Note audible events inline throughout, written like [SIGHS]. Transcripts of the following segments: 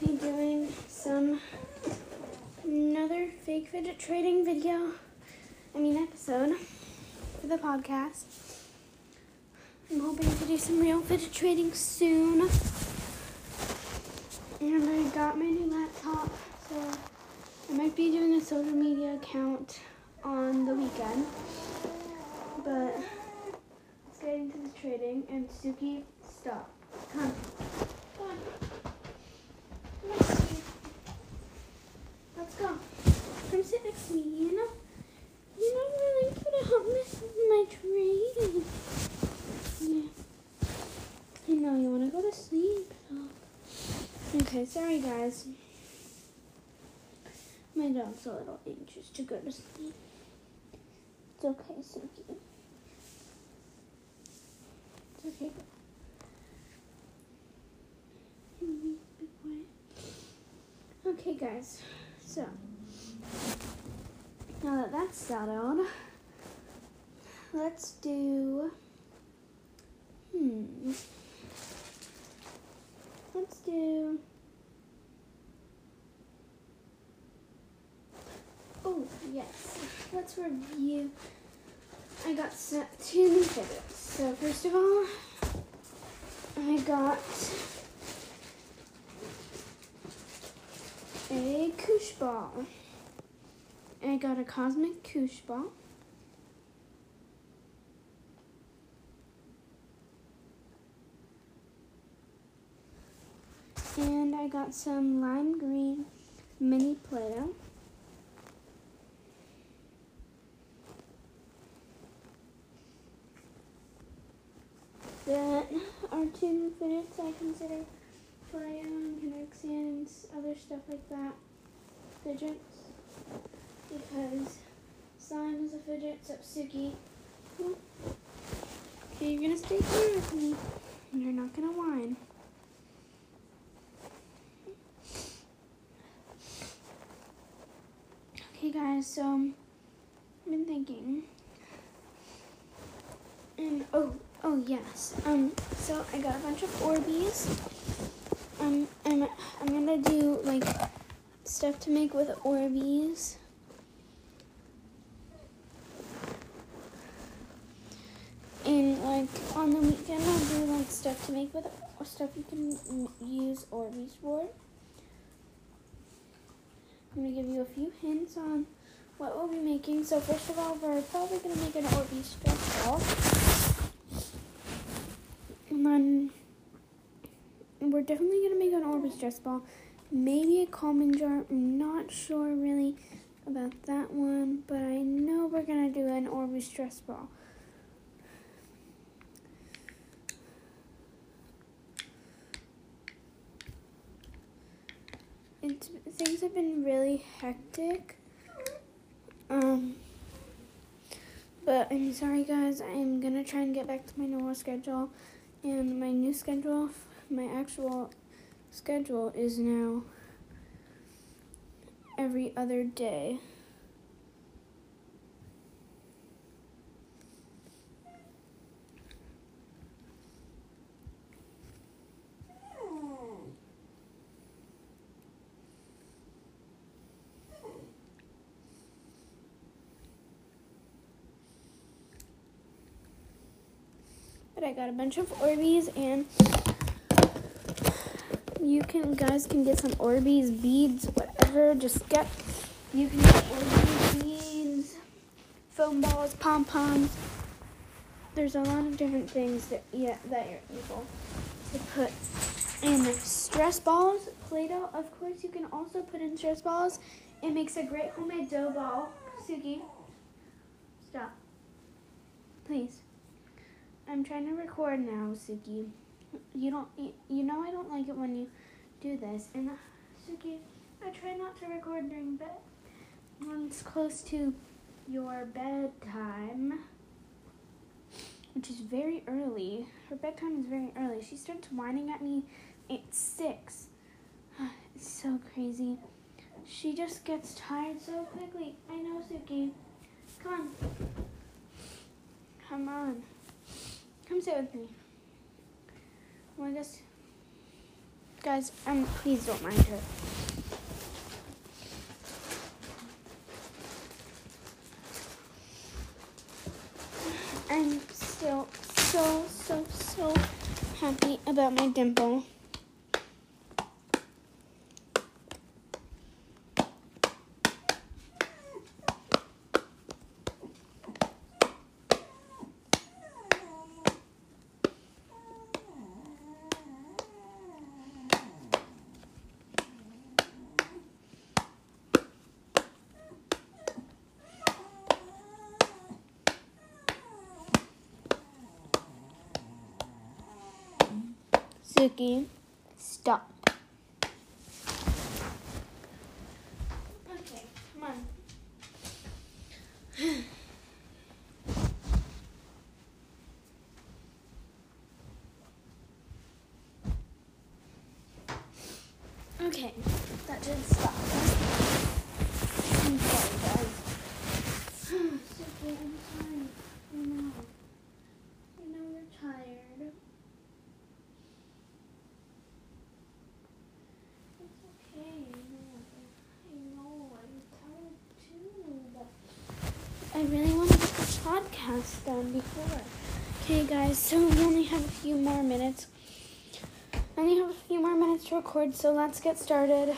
be doing some another fake fidget trading video. I mean episode for the podcast. I'm hoping to do some real fidget trading soon. And I got my new laptop, so I might be doing a social media account on the weekend. But let's get into the trading. And Suki, stop. Come. On. Come on. Let's go. Come sit next to me, you know? Me with my. Yeah. I know you wanna go to sleep. Okay, sorry guys. My dog's a little anxious to go to sleep. It's okay, Suki. It's okay. Be quiet. Okay, guys. So now that that's settled, let's do. Hmm. Let's do. Oh yes. Let's review. I got two new fidgets. So first of all, I got a koosh ball. I got a cosmic koosh ball. And I got some lime green mini Play-Doh. That are two fidgets I consider Play-Doh, connections, other stuff like that. Fidgets. Because slime is a fidget, so Suki. Okay, you're gonna stay here with me. And you're not gonna whine. Okay guys, so I've been thinking. And oh oh yes. Um so I got a bunch of Orbeez. Um I'm I'm gonna do like stuff to make with Orbeez. And like on the weekend, I'll do like stuff to make with stuff you can use Orbeez for. I'm gonna give you a few hints on what we'll be making. So first of all, we're probably gonna make an Orbeez stress ball, and then we're definitely gonna make an Orbeez stress ball. Maybe a calming jar. I'm not sure really about that one, but I know we're gonna do an Orbeez stress ball. It's, things have been really hectic. Um, but I'm sorry, guys. I'm gonna try and get back to my normal schedule, and my new schedule, my actual schedule is now every other day. But I got a bunch of Orbeez and you can guys can get some Orbeez beads, whatever. Just get you can get Orbeez beads, foam balls, pom poms. There's a lot of different things that yeah that you're able to put in stress balls. Play-Doh, of course, you can also put in stress balls. It makes a great homemade dough ball. Suki, stop, please. I'm trying to record now, Suki. You don't, you, know I don't like it when you do this. And Suki, I try not to record during bed when it's close to your bedtime, which is very early. Her bedtime is very early. She starts whining at me at six. [SIGHS] It's so crazy. She just gets tired so quickly. I know, Suki. Come on. Come on. Come sit with me. Well, I guess Guys, um, please don't mind her. I'm still so, so, so happy about my dimple. Suki, stop. Okay, come on. [SIGHS] okay, that did stop. I'm sorry, guys. Suki, I'm sorry. I know. I know you're tired. It's okay. I know. I'm tired too. But I really want to get the podcast done before. Okay, guys. So we only have a few more minutes. I only have a few more minutes to record, so let's get started.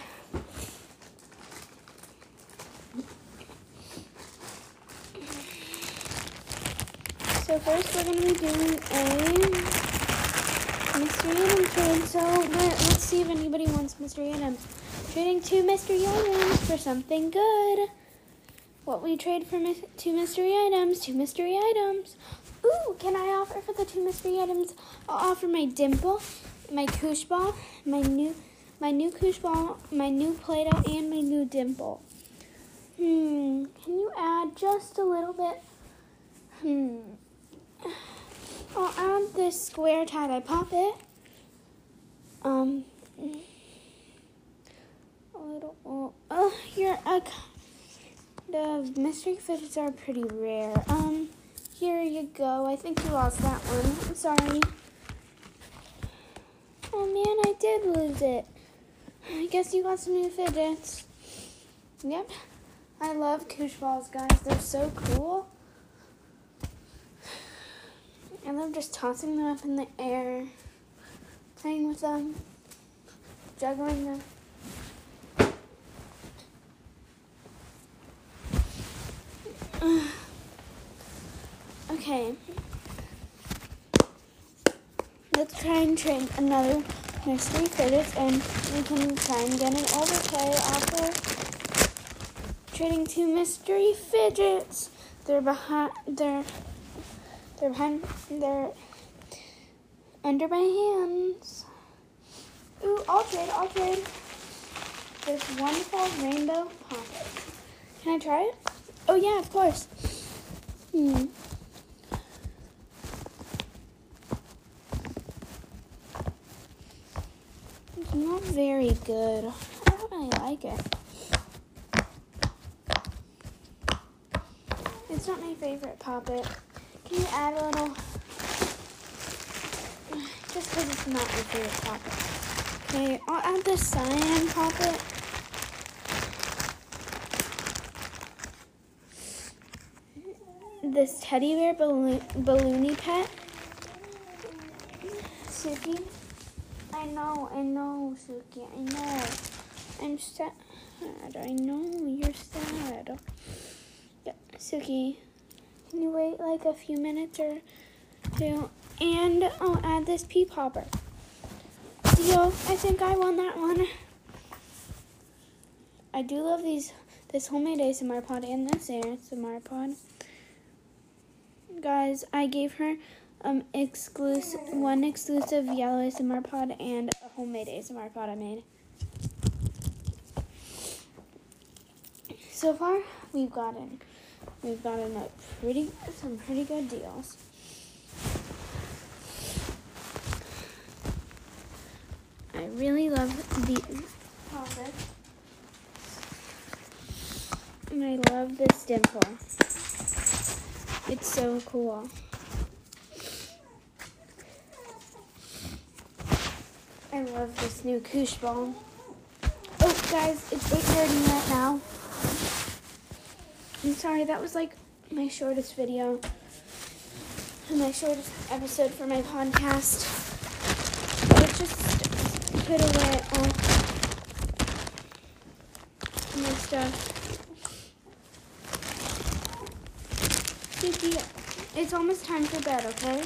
So first, we're gonna be doing a mystery item trade. So let- let's see if anybody wants mystery items. Trading two mystery items for something good. What we trade for two mystery items? Two mystery items. Ooh, can I offer for the two mystery items? I'll offer my dimple, my koosh ball, my new, my new koosh ball, my new Play-Doh, and my new dimple. Hmm. Can you add just a little bit? Hmm. I'll add this square tie-dye poppet. Um, a little. Oh, oh your of mystery fidgets are pretty rare. Um, here you go. I think you lost that one. I'm sorry. Oh man, I did lose it. I guess you got some new fidgets. Yep. I love koosh balls, guys. They're so cool. I love just tossing them up in the air, playing with them, juggling them. [SIGHS] okay. Let's try and trade another mystery fidgets and we can try and get an overpay offer. Trading two mystery fidgets. They're behind they're they're behind they're under my hands. Ooh, I'll trade, I'll trade. This wonderful rainbow poppet. Can I try it? Oh yeah, of course. Hmm. It's not very good. I don't really like it. It's not my favorite poppet. Can you add a little? [SIGHS] Just because it's not my favorite poppet. Okay, I'll add the cyan poppet. This teddy bear balloon, balloony pet. Suki. I know, I know, Suki, I know. I'm sad. I know you're sad. Yeah, Suki. Can you wait like a few minutes or two? And I'll add this pea popper. Deal. I think I won that one. I do love these this homemade ASMR pod and this ASMR pod. Guys, I gave her um exclusive one exclusive yellow ASMR pod and a homemade ASMR pod I made. So far, we've gotten we've gotten a pretty some pretty good deals. I really love these. And I love this dimple. It's so cool. I love this new Koosh ball. Oh, guys, it's 8.30 right now. I'm sorry, that was like my shortest video. My shortest episode for my podcast. I just put away all my stuff. Suki, it's almost time for bed, okay?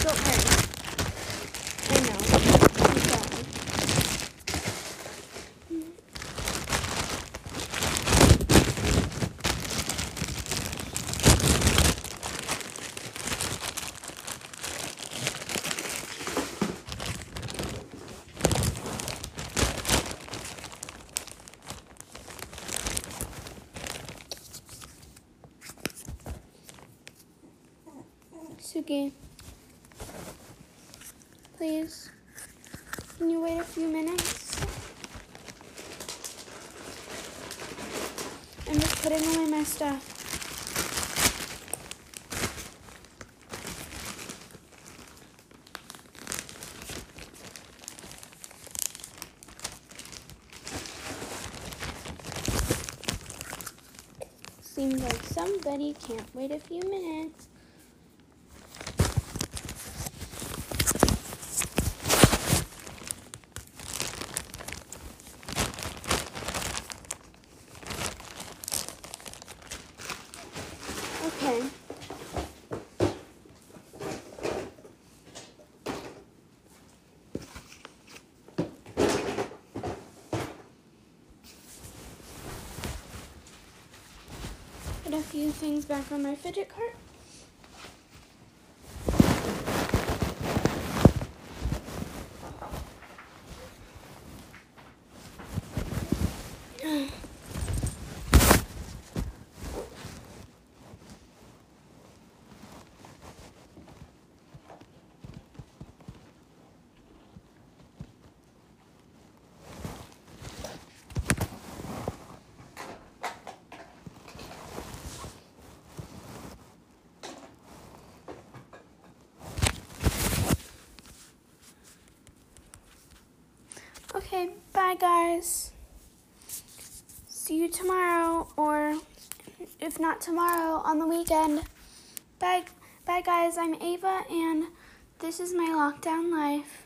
Don't worry. I know. I'm sorry. Suki, please, can you wait a few minutes? I'm just putting away my stuff. Seems like somebody can't wait a few minutes. Okay. A few things back on my fidget cart. Okay, bye guys. See you tomorrow, or if not tomorrow, on the weekend. Bye, bye guys. I'm Ava, and this is my lockdown life.